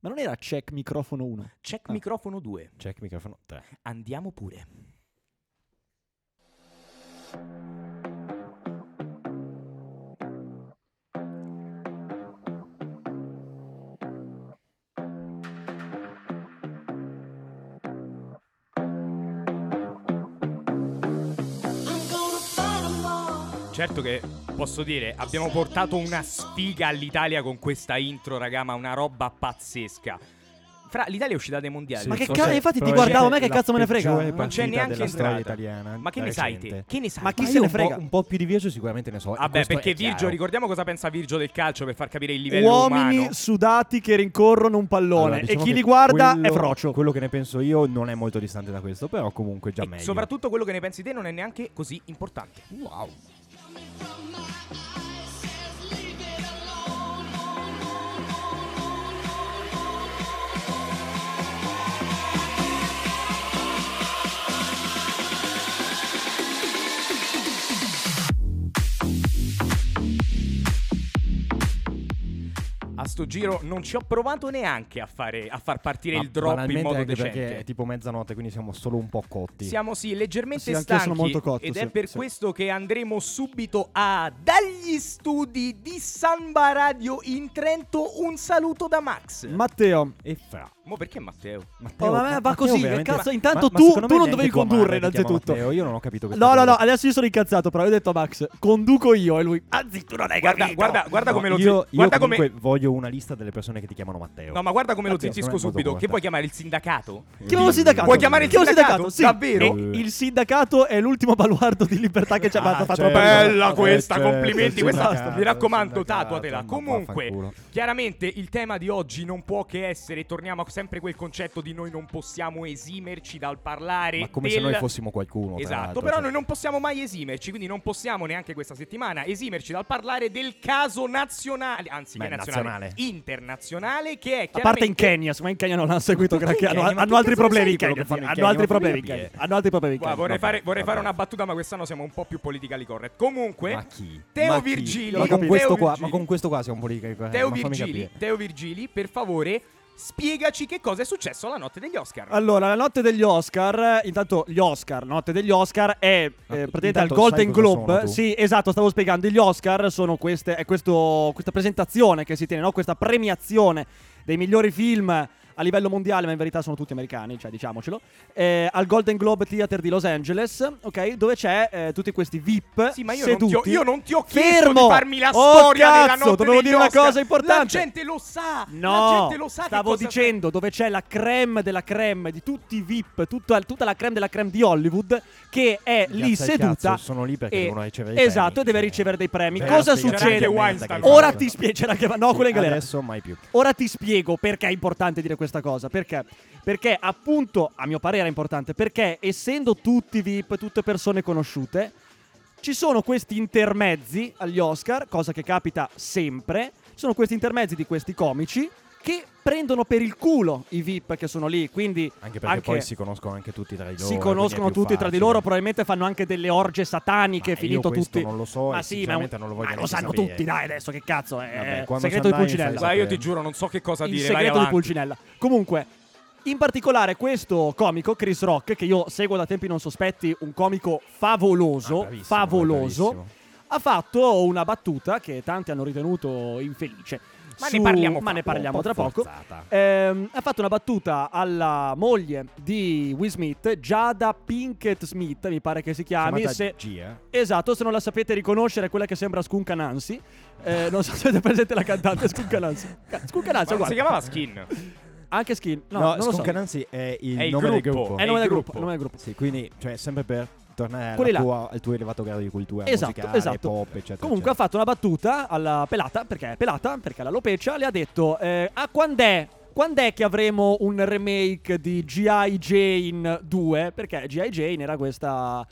Ma non era check microfono 1? Check Ah. microfono 2. Check microfono 3. Andiamo pure. Certo che posso dire, abbiamo portato una sfiga all'Italia con questa intro, raga, ma una roba pazzesca. Fra, l'Italia è uscita dai mondiali. Ma che so cazzo- infatti ti guardavo, a me che cazzo me ne frega? Non c'è neanche della in storia strada. italiana. Ma che ne sai te? Che ne sai? Ma chi Ma se ne frega? Un po' più di Virgio sicuramente ne so. Vabbè, questo perché chiaro. Virgio, ricordiamo cosa pensa Virgio del calcio per far capire il livello Uomini umano. sudati che rincorrono un pallone Allora, diciamo e chi li guarda quello- è frocio. Quello che ne penso io non è molto distante da questo, però comunque già E meglio. soprattutto quello che ne pensi te non è neanche così importante. Wow. A sto giro non ci ho provato neanche a, fare, a far partire Ma il drop in modo decente. perché è tipo mezzanotte, quindi siamo solo un po' cotti. Siamo sì leggermente Sì, stanchi sono molto cotto, ed sì, è per sì. questo che andremo subito a dagli studi di Samba Radio in Trento un saluto da Max. Matteo, E fra. Mo perché Matteo? Matteo, Oh, ma va Matteo così, che veramente- cazzo, ma- intanto ma tu- secondo tu non dovevi condurre, innanzitutto. Matteo, io non ho capito No, no, no, adesso io sono incazzato, però io ho detto a Max, conduco io e lui, anzi tu non hai Guarda, capito. guarda, guarda No, come lo io, io guarda comunque come voglio una lista delle persone che ti chiamano Matteo. No, ma guarda come lo Matteo, zittisco è molto subito. Che vuoi chiamare il sindacato? Chiamiamo il sindacato. Vuoi chiamare il sindacato? Sì. Davvero? E il sindacato è l'ultimo baluardo di libertà che ci ha Ah, fatto certo. Bella Eh, questa, certo, complimenti. Questa, mi raccomando, tatuatela. Comunque, chiaramente il tema di oggi non può che essere, torniamo a sempre quel concetto di noi non possiamo esimerci dal parlare Ma come del... se noi fossimo qualcuno. Esatto, però cioè. noi non possiamo mai esimerci, quindi non possiamo neanche questa settimana esimerci dal parlare del caso nazionale, anzi Beh, che nazionale, nazionale. Internazionale, che è A parte in chiaramente- Kenya, secondo me in Kenya non hanno seguito granché, in hanno, hanno altri problemi in Kenya, che fanno in hanno Kenya? altri problemi in Kenya, hanno altri problemi in Kenya. vorrei Vabbè, fare, vorrei fare vabbè. una battuta, ma quest'anno siamo un po' più politically correct. Comunque, Ma chi? Teo Ma chi? Virgili, Ma con Teo questo qua, ma con questo qua siamo politici. Teo ma fammi Virgili. Teo Virgili, per favore, spiegaci che cosa è successo la notte degli Oscar. Allora, la notte degli Oscar, intanto gli Oscar, notte degli Oscar è eh, Ma praticamente al Golden Globe. Sì, esatto, stavo spiegando. Gli Oscar sono queste, è questo, questa presentazione che si tiene, no? questa premiazione dei migliori film a livello mondiale, ma in verità sono tutti americani, cioè diciamocelo. eh, al Golden Globe Theater di Los Angeles, ok? Dove c'è eh, tutti questi VIP. Sì, ma io non, ti ho, seduti. io non ti ho chiesto Fermo! di farmi la Oh, storia della cazzo, notte dovevo degli dire una Oscar. cosa importante. La gente lo sa. No, la gente lo sa che stavo cosa- dicendo dove c'è la creme della creme di tutti i VIP, tutta, tutta la creme della creme di Hollywood che è lì il seduta. cazzo, sono lì perché devono ricevere dei Esatto, premi. e deve ricevere dei premi. Beh, Cosa c'era succede? Weinstein. Ora ti spiego, no, quello in galera. Adesso mai più. Ora ti spiego perché è importante dire questa cosa. Perché? Perché appunto, a mio parere è importante, perché essendo tutti VIP, tutte persone conosciute, ci sono questi intermezzi agli Oscar, cosa che capita sempre. Ci sono questi intermezzi di questi comici che prendono per il culo i VIP che sono lì. Quindi Anche perché poi si conoscono anche tutti tra di loro. si conoscono tutti tra di facile. loro, probabilmente fanno anche delle orge sataniche, Ma finito tutti. non lo so ma sì, ma, sinceramente non lo voglio ma lo sanno sapere. tutti, dai, adesso che cazzo è Vabbè, segreto di Pulcinella. Guarda, io ti giuro, non so che cosa Il dire. Vai segreto di. Pulcinella. Comunque, in particolare questo comico, Chris Rock, che io seguo da tempi non sospetti, un comico favoloso, Ah, bravissimo, favoloso, bravissimo. Ha fatto una battuta che tanti hanno ritenuto infelice. Ma ne parliamo ma ne parliamo tra poco. Ehm, ha fatto una battuta alla moglie di Will Smith, Jada Pinkett Smith, mi pare che si chiami. Se, G, eh? esatto, se non la sapete riconoscere, è quella che sembra Skunka Nancy. Eh, non so se avete presente la cantante Skunka Nancy. Skunka Nancy, è uguale. si chiamava Skin. Anche Skin. No, No, non lo so. Skunka Nancy è il È il nome del gruppo. gruppo. È il nome del gruppo. il nome del gruppo. Sì, quindi, cioè, sempre per tornare alla là. tua- al tuo elevato grado di cultura Esatto, musicale, esatto. pop, eccetera. Comunque ha eccetera. fatto una battuta alla pelata, perché è pelata, perché la Lopecia, le ha detto, eh, a quand'è? Quand'è che avremo un remake di G.I. Jane 2? Perché G.I. Jane era questa,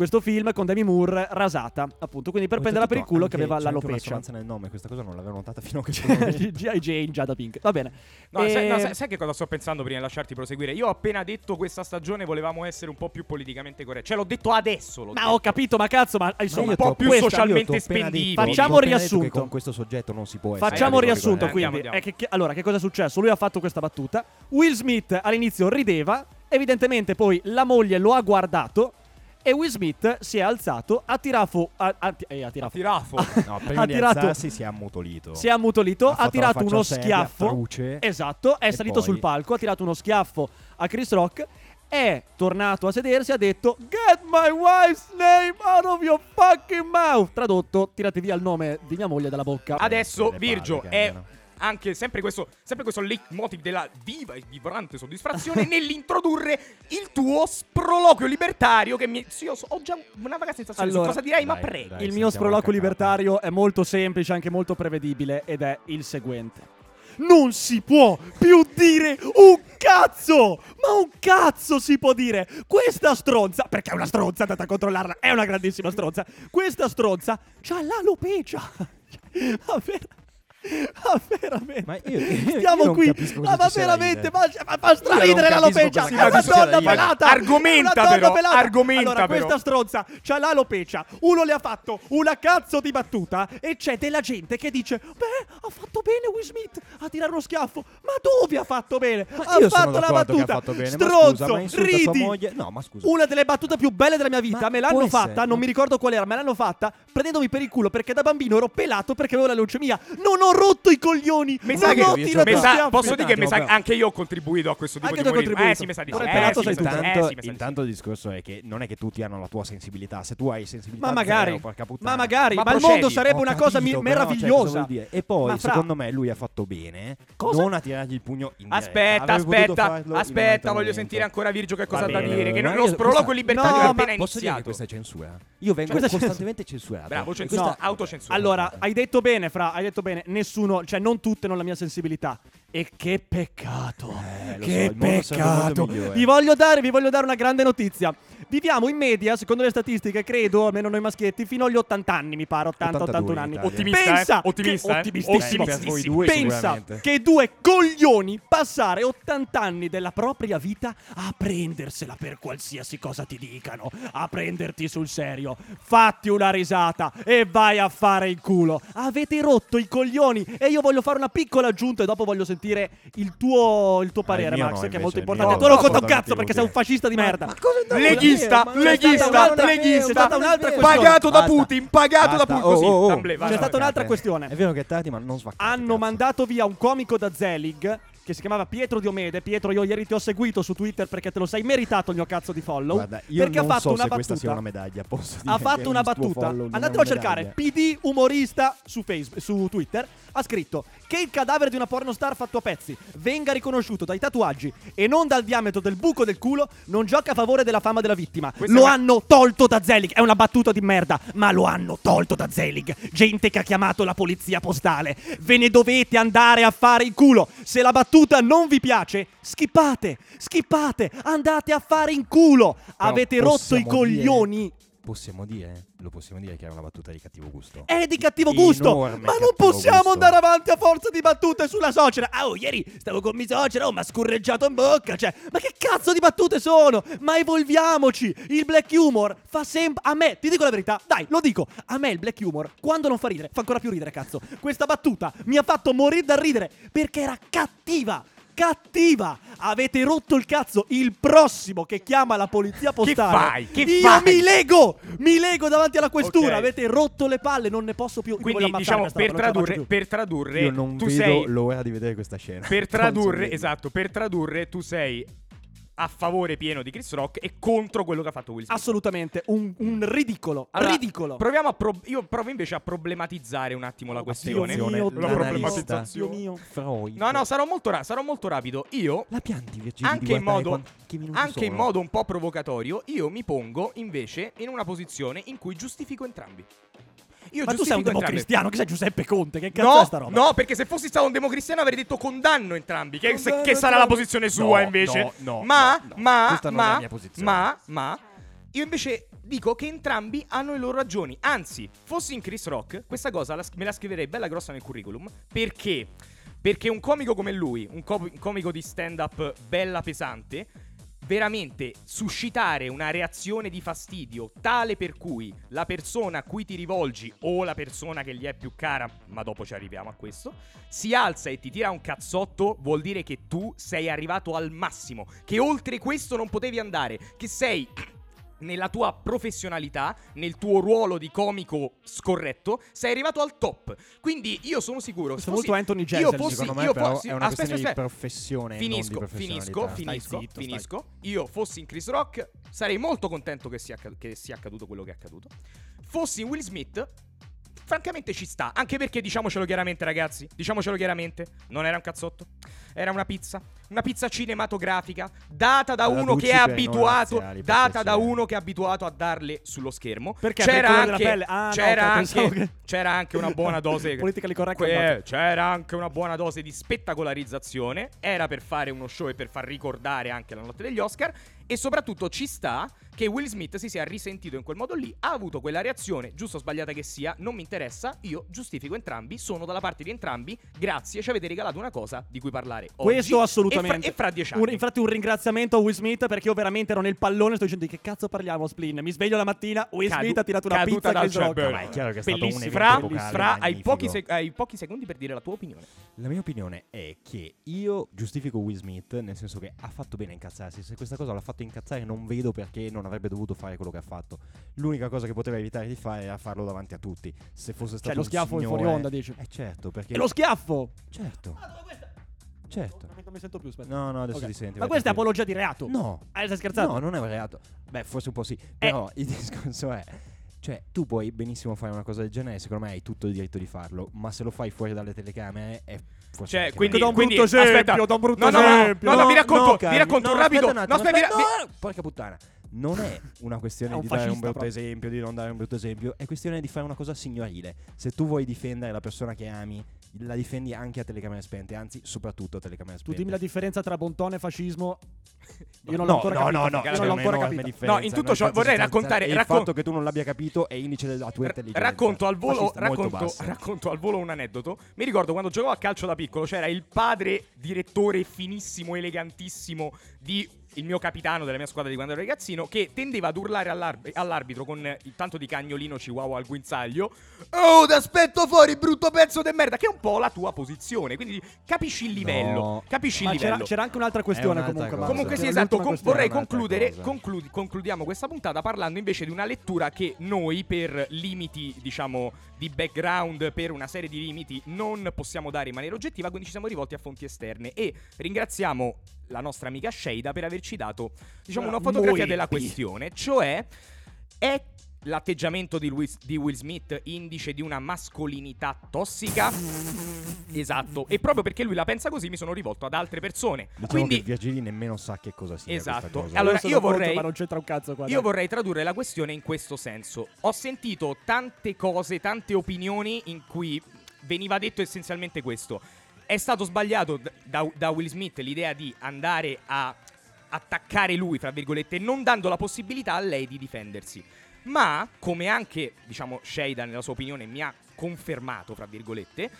questo film con Demi Moore rasata, appunto. Quindi per prenderla per il culo che aveva la C'è anche una Lopecia. assonanza nel nome, questa cosa non l'avevo notata fino a momento. G.I. Jane, Giada Pink. Va bene. No, sai, no, E- sai- sai che cosa sto pensando prima di lasciarti proseguire? Io ho appena detto questa stagione volevamo essere un po' più politicamente corretti. Cioè, l'ho detto adesso. L'ho Ma detto. ho capito, ma cazzo, ma insomma, un po' più questa- socialmente detto- Facciamo detto riassunto. che con questo soggetto non si può essere Facciamo un Eh, riassunto andiamo, quindi. andiamo. È che- che- allora, che cosa è successo? Lui ha fatto questa battuta. Will Smith all'inizio rideva, evidentemente poi la moglie lo ha guardato e Will Smith si è alzato, ha tirato... Ha, ha- eh, ha tirato. Tirafo. No, prima Ha di tirato- alzarsi si è ammutolito. Si è ammutolito, Ha tirato uno seria, schiaffo. truce. Esatto, è salito poi- sul palco, ha tirato uno schiaffo a Chris Rock. È tornato a sedersi e ha detto Get my wife's name out of your fucking mouth Tradotto, tirate via il nome di mia moglie dalla bocca Adesso, Virgio, è cambiano. Anche sempre questo, sempre questo leitmotiv della viva e vibrante soddisfazione nell'introdurre il tuo sproloquio libertario che mi... sì, io so- ho già una vaga sensazione Allora, su cosa direi, ma dai, prego. dai. Il mio sproloquio libertario è molto semplice, anche molto prevedibile, ed è il seguente. Non si può più dire un cazzo! Ma un cazzo si può dire! Questa stronza, perché è una stronza, andate a controllarla, è una grandissima stronza. Questa stronza c'ha l'alopecia. Ma ma veramente. Ma io- io Stiamo non qui. cosa Ma, ma veramente, ma, ma fa straridere non l'alopecia. capisco È una donna pelata. Argomenta una però, pelata. argomenta allora, però. questa stronza c'ha l'alopecia. Uno le ha fatto una cazzo di battuta e c'è della gente che dice: Beh, ha fatto bene Will Smith a tirare uno schiaffo. Ma dove ha fatto bene? Ma ha io fatto la battuta. fatto bene, ma Stronzo, scusa, ma insulta sua ridi. No, ma scusa. Una delle battute più belle della mia vita, Ma me l'hanno essere, fatta, non ma- mi ricordo qual era, me l'hanno fatta prendendomi per il culo perché da bambino ero pelato perché avevo la leucemia. Non ho rotto i coglioni. Mi sa che- ho mi tirato Mi sa- posso dire che mi sa che anche io ho contribuito a questo tipo Anche di umorismo. Eh contribuito. sì, mi sa di Però sì. eh, sì. Intanto, Eh, sì, intanto il discorso è che non è che tutti hanno la tua sensibilità. Se tu hai sensibilità Ma magari, zero, ma magari, ma, Ma il mondo sarebbe Ho una cosa capito, però, cioè, meravigliosa. vuol dire? E poi, fra- secondo me, lui ha fatto bene Cosa? non a tirargli il pugno in. Aspetta, aspetta, aspetta, voglio sentire ancora Virgio che cosa ha da dire. Che lo io- sproloquio libertario è ma appena Posso dire che iniziato. questa è censura? Io vengo Questa è costantemente censurato. Bravo, censura. questa- No, autocensura. Allora, hai detto bene, Fra, hai detto bene. Nessuno, cioè non tutte hanno la mia sensibilità. E che peccato. Eh, lo so, che molto peccato. migliore. Vi voglio, dare, vi voglio dare una grande notizia. Viviamo in media, secondo le statistiche, credo, almeno noi maschietti, fino agli 80 anni, mi pare, 80-81 82 anni. Ottimista, Pensa eh? Ottimista, che, eh? ottimistissimo. Per voi due Pensa che due coglioni passare 80 anni della propria vita a prendersela per qualsiasi cosa ti dicano, a prenderti sul serio. Fatti una risata e vai a fare il culo. Avete rotto i coglioni e io voglio fare una piccola aggiunta e dopo voglio sentire il tuo, il tuo parere, Ah, il Max, no, che è invece, molto il mio importante. no, tu non no, conta un cazzo perché sei un fascista di merda. Leghista, C'è leghista, leghista. c'è stata un'altra questione. Pagato da. Putin, pagato da. Putin. Così, Oh, oh, oh. C'è stata un'altra questione. È vero che è tardi, ma non svaccate. hanno mandato via un comico da Zelig che si chiamava Pietro Diomede. Pietro, io ieri ti ho seguito su Twitter perché te lo sei meritato il mio cazzo di follow. Guarda, io perché non ha fatto so una se questa sia battuta. una medaglia. Posso dire Ha fatto una il battuta. Andatelo a cercare. PD umorista su Facebook, su Twitter. Ha scritto che il cadavere di una pornostar fatto a pezzi venga riconosciuto dai tatuaggi e non dal diametro del buco del culo non gioca a favore della fama della vittima. Questa lo è hanno tolto da Zelig. È una battuta di merda, ma lo hanno tolto da Zelig. Gente che ha chiamato la polizia postale. Ve ne dovete andare a fare in culo. Se la battuta non vi piace, skippate, skippate, andate a fare in culo. Avete rotto i possiamo dire- coglioni. Possiamo dire? Lo possiamo dire che è una battuta di cattivo gusto. È di cattivo gusto. Enorme Ma non possiamo gusto. andare avanti a forza di battute sulla suocera. Ah, oh, ieri stavo con mia suocera, oh, ma scurreggiato in bocca. Cioè, ma che cazzo di battute sono? Ma evolviamoci. Il black humor fa sempre. A me, ti dico la verità, dai, lo dico. A me il black humor, quando non fa ridere, fa ancora più ridere, cazzo. Questa battuta mi ha fatto morire dal ridere perché era cattiva. Cattiva! Avete rotto il cazzo. Il prossimo che chiama la polizia postale. fai? Che Io fai? mi lego! Mi lego davanti alla questura. Ok. Avete rotto le palle, non ne posso più. Quindi, diciamo, per tradurre, per tradurre, Io non tu vedo sei l'ora di vedere questa scena. Per tradurre, esatto, per tradurre tu sei a favore pieno di Chris Rock e contro quello che ha fatto Will Smith. Assolutamente, un, un ridicolo. Allora, ridicolo. Proviamo a pro- io provo invece a problematizzare un attimo la questione. Dio mio, la problematizzazione. Dio mio. Freud. No, no, sarò molto, ra- sarò molto rapido. Io La pianti Virginia anche in modo, quanti anche in modo un po' provocatorio, io mi pongo invece in una posizione in cui giustifico entrambi. Io Ma tu sei un democristiano, che sei Giuseppe Conte? Che cazzo No, è sta roba? no, perché se fossi stato un democristiano avrei detto condanno entrambi. Che, se- Condanno che sarà la posizione sua No, invece. no, no, ma, no, ma, ma, la mia posizione. ma, ma, io invece dico che entrambi hanno le loro ragioni. Anzi, fossi in Chris Rock, questa cosa la- me la scriverei bella grossa nel curriculum. Perché? Perché un comico come lui, un, co- un comico di stand-up bella pesante, veramente suscitare una reazione di fastidio tale per cui la persona a cui ti rivolgi o la persona che gli è più cara, ma dopo ci arriviamo a questo, si alza e ti tira un cazzotto, vuol dire che tu sei arrivato al massimo, che oltre questo non potevi andare, che sei nella tua professionalità, nel tuo ruolo di comico scorretto, sei arrivato al top. Quindi io sono sicuro. Questo fossi- molto Anthony Jeselnik, fossi, Secondo me io fossi, è una aspetta, questione aspetta. di professione Finisco, non di finisco, finisco, zitto, finisco. Io fossi in Chris Rock, sarei molto contento che sia, che sia accaduto quello che è accaduto. Fossi in Will Smith, francamente ci sta. Anche perché, diciamocelo chiaramente, ragazzi, diciamocelo chiaramente, non era un cazzotto. Era una pizza. Una pizza cinematografica data da uno che è abituato. razziali, Data da uno che è abituato a darle sullo schermo. Perché? C'era anche? Ah, no, c'era, ok, anche, pensavo che- c'era anche una buona dose. Que- c'era anche una buona dose di spettacolarizzazione. Era per fare uno show e per far ricordare anche la notte degli Oscar. E soprattutto ci sta che Will Smith si sia risentito in quel modo lì. Ha avuto quella reazione, giusta o sbagliata che sia, non mi interessa. Io giustifico entrambi, sono dalla parte di entrambi. Grazie, ci avete regalato una cosa di cui parlare oggi. Questo assolutamente. E fra, e fra dieci anni. Un- infatti un ringraziamento a Will Smith perché io veramente ero nel pallone sto dicendo di che cazzo parliamo Splin. Mi sveglio la mattina, Will Cadu- Smith ha tirato una pizza dal cervello. Ma è chiaro che è stato un Bellissimo. Fra, epocale fra hai, pochi sec- hai pochi secondi per dire la tua opinione. La mia opinione è che io giustifico Will Smith nel senso che ha fatto bene a incazzarsi. Se questa cosa l'ha fatto incazzare, non vedo perché non avrebbe dovuto fare quello che ha fatto. L'unica cosa che poteva evitare di fare era farlo davanti a tutti. Se fosse stato Cioè lo un schiaffo in signore- fuori onda, dici. Eh certo, perché E lo schiaffo! Certo. Certo. Non mi sento più, aspetta. No, no, adesso Ok. ti senti. Ma questa è apologia di reato. No. Ah, stai scherzando? No, non è un reato. Beh, forse un po' sì. Però il discorso è. Cioè, tu puoi benissimo fare una cosa del genere, secondo me hai tutto il diritto di farlo, ma se lo fai fuori dalle telecamere è forse Cioè, quindi, do un quindi brutto esempio, aspetta. do un brutto no, no, no, esempio. No, no, vi racconto, Carmi, racconto no, un rapido. un no, attimo, aspetta, no, porca puttana. Non è una questione È un di dare un brutto proprio. esempio, di non dare un brutto esempio, è questione di fare una cosa signorile. Se tu vuoi difendere la persona che ami, la difendi anche a telecamere spente, anzi, soprattutto a telecamere Tu spente. dimmi la differenza tra bontone e fascismo. Io non no, l'ho ancora no, capito. no, no, Io non l'ho ancora capito. No, in tutto ciò vorrei raccontare- il raccon- fatto che tu non l'abbia capito è indice della tua intelligenza. racconto al volo, racconto, racconto al volo un aneddoto. Mi ricordo quando giocavo a calcio da piccolo, c'era il padre direttore finissimo, elegantissimo di il mio capitano della mia squadra di quando ero ragazzino, che tendeva ad urlare all'arb- all'arbitro con il tanto di cagnolino chihuahua al guinzaglio. Oh, ti aspetto fuori, brutto pezzo di merda! Che è un po' la tua posizione. Quindi capisci il livello. No. Capisci il Ma c'era, livello. c'era anche un'altra questione un'altra comunque. cosa. Comunque sì, C'era esatto. con- vorrei concludere, concludi- concludiamo questa puntata parlando invece di una lettura che noi, per limiti, diciamo, di background, per una serie di limiti, non possiamo dare in maniera oggettiva, quindi ci siamo rivolti a fonti esterne. E ringraziamo la nostra amica Sheida per averci dato, diciamo, una fotografia della questione. Cioè, è l'atteggiamento di, Luis- di Will Smith indice di una mascolinità tossica? Esatto. E proprio perché lui la pensa così, mi sono rivolto ad altre persone. Diciamo Quindi che Virgili nemmeno sa che cosa sia Esatto. cosa. Allora, io vorrei- Ma non c'entra un cazzo qua. Io dai. vorrei tradurre la questione in questo senso. Ho sentito tante cose, tante opinioni in cui veniva detto essenzialmente questo. È stato sbagliato da, da Will Smith l'idea di andare a attaccare lui, fra virgolette, non dando la possibilità a lei di difendersi. Ma, come anche, diciamo, Sheida nella sua opinione mi ha confermato, fra virgolette,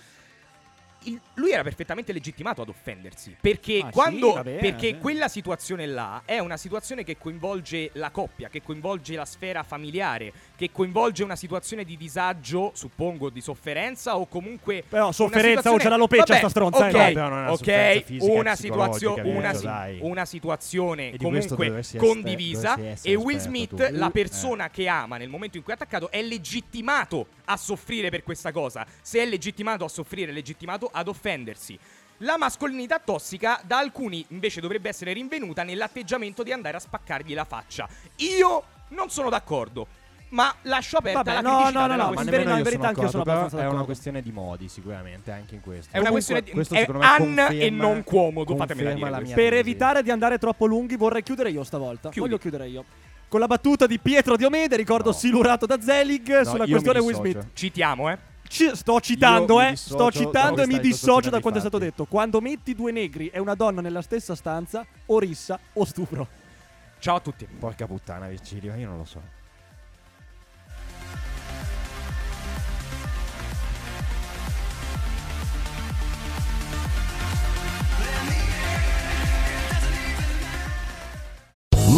il- lui era perfettamente legittimato ad offendersi. Perché Ah, sì, quando. va bene, perché sì. quella situazione là è una situazione che coinvolge la coppia, che coinvolge la sfera familiare, che coinvolge una situazione di disagio, suppongo, di sofferenza o comunque. Però sofferenza, situazione- oh, c'è la lopeccia Vabbè, sta stronza, Ok, eh, no, però non è una ok, sofferenza fisica, una, situazio- una, si- una situazione comunque condivisa. E Will Smith, tu. la Eh. persona che ama nel momento in cui è attaccato, è legittimato a soffrire per questa cosa. Se è legittimato a soffrire, è legittimato ad offendersi. La mascolinità tossica da alcuni invece dovrebbe essere rinvenuta nell'atteggiamento di andare a spaccargli la faccia. Io non sono d'accordo. Ma lascio aperta Vabbè, la no, criticità no, no, no, ma in verità- nemmeno in io verità anch'io sono d'accordo, abbastanza però È una d'accordo. questione di modi, sicuramente, anche in questo. È una Comunque, questione di questo è secondo me Ann e non Cuomodo, fatemela dire. la questo. mia Per tesi. evitare di andare troppo lunghi, vorrei chiudere io stavolta. Chiudi. Voglio chiudere io. Con la battuta di Pietro Diomede, ricordo No. silurato da Zelig No, sulla io questione Will. Smith. Citiamo, eh. Ci- sto citando, eh. dissocio Sto citando e mi dissocio da quanto è stato detto. Quando metti due negri e una donna nella stessa stanza, o rissa o stupro. Ciao a tutti. Porca puttana, Virgilio, io non lo so.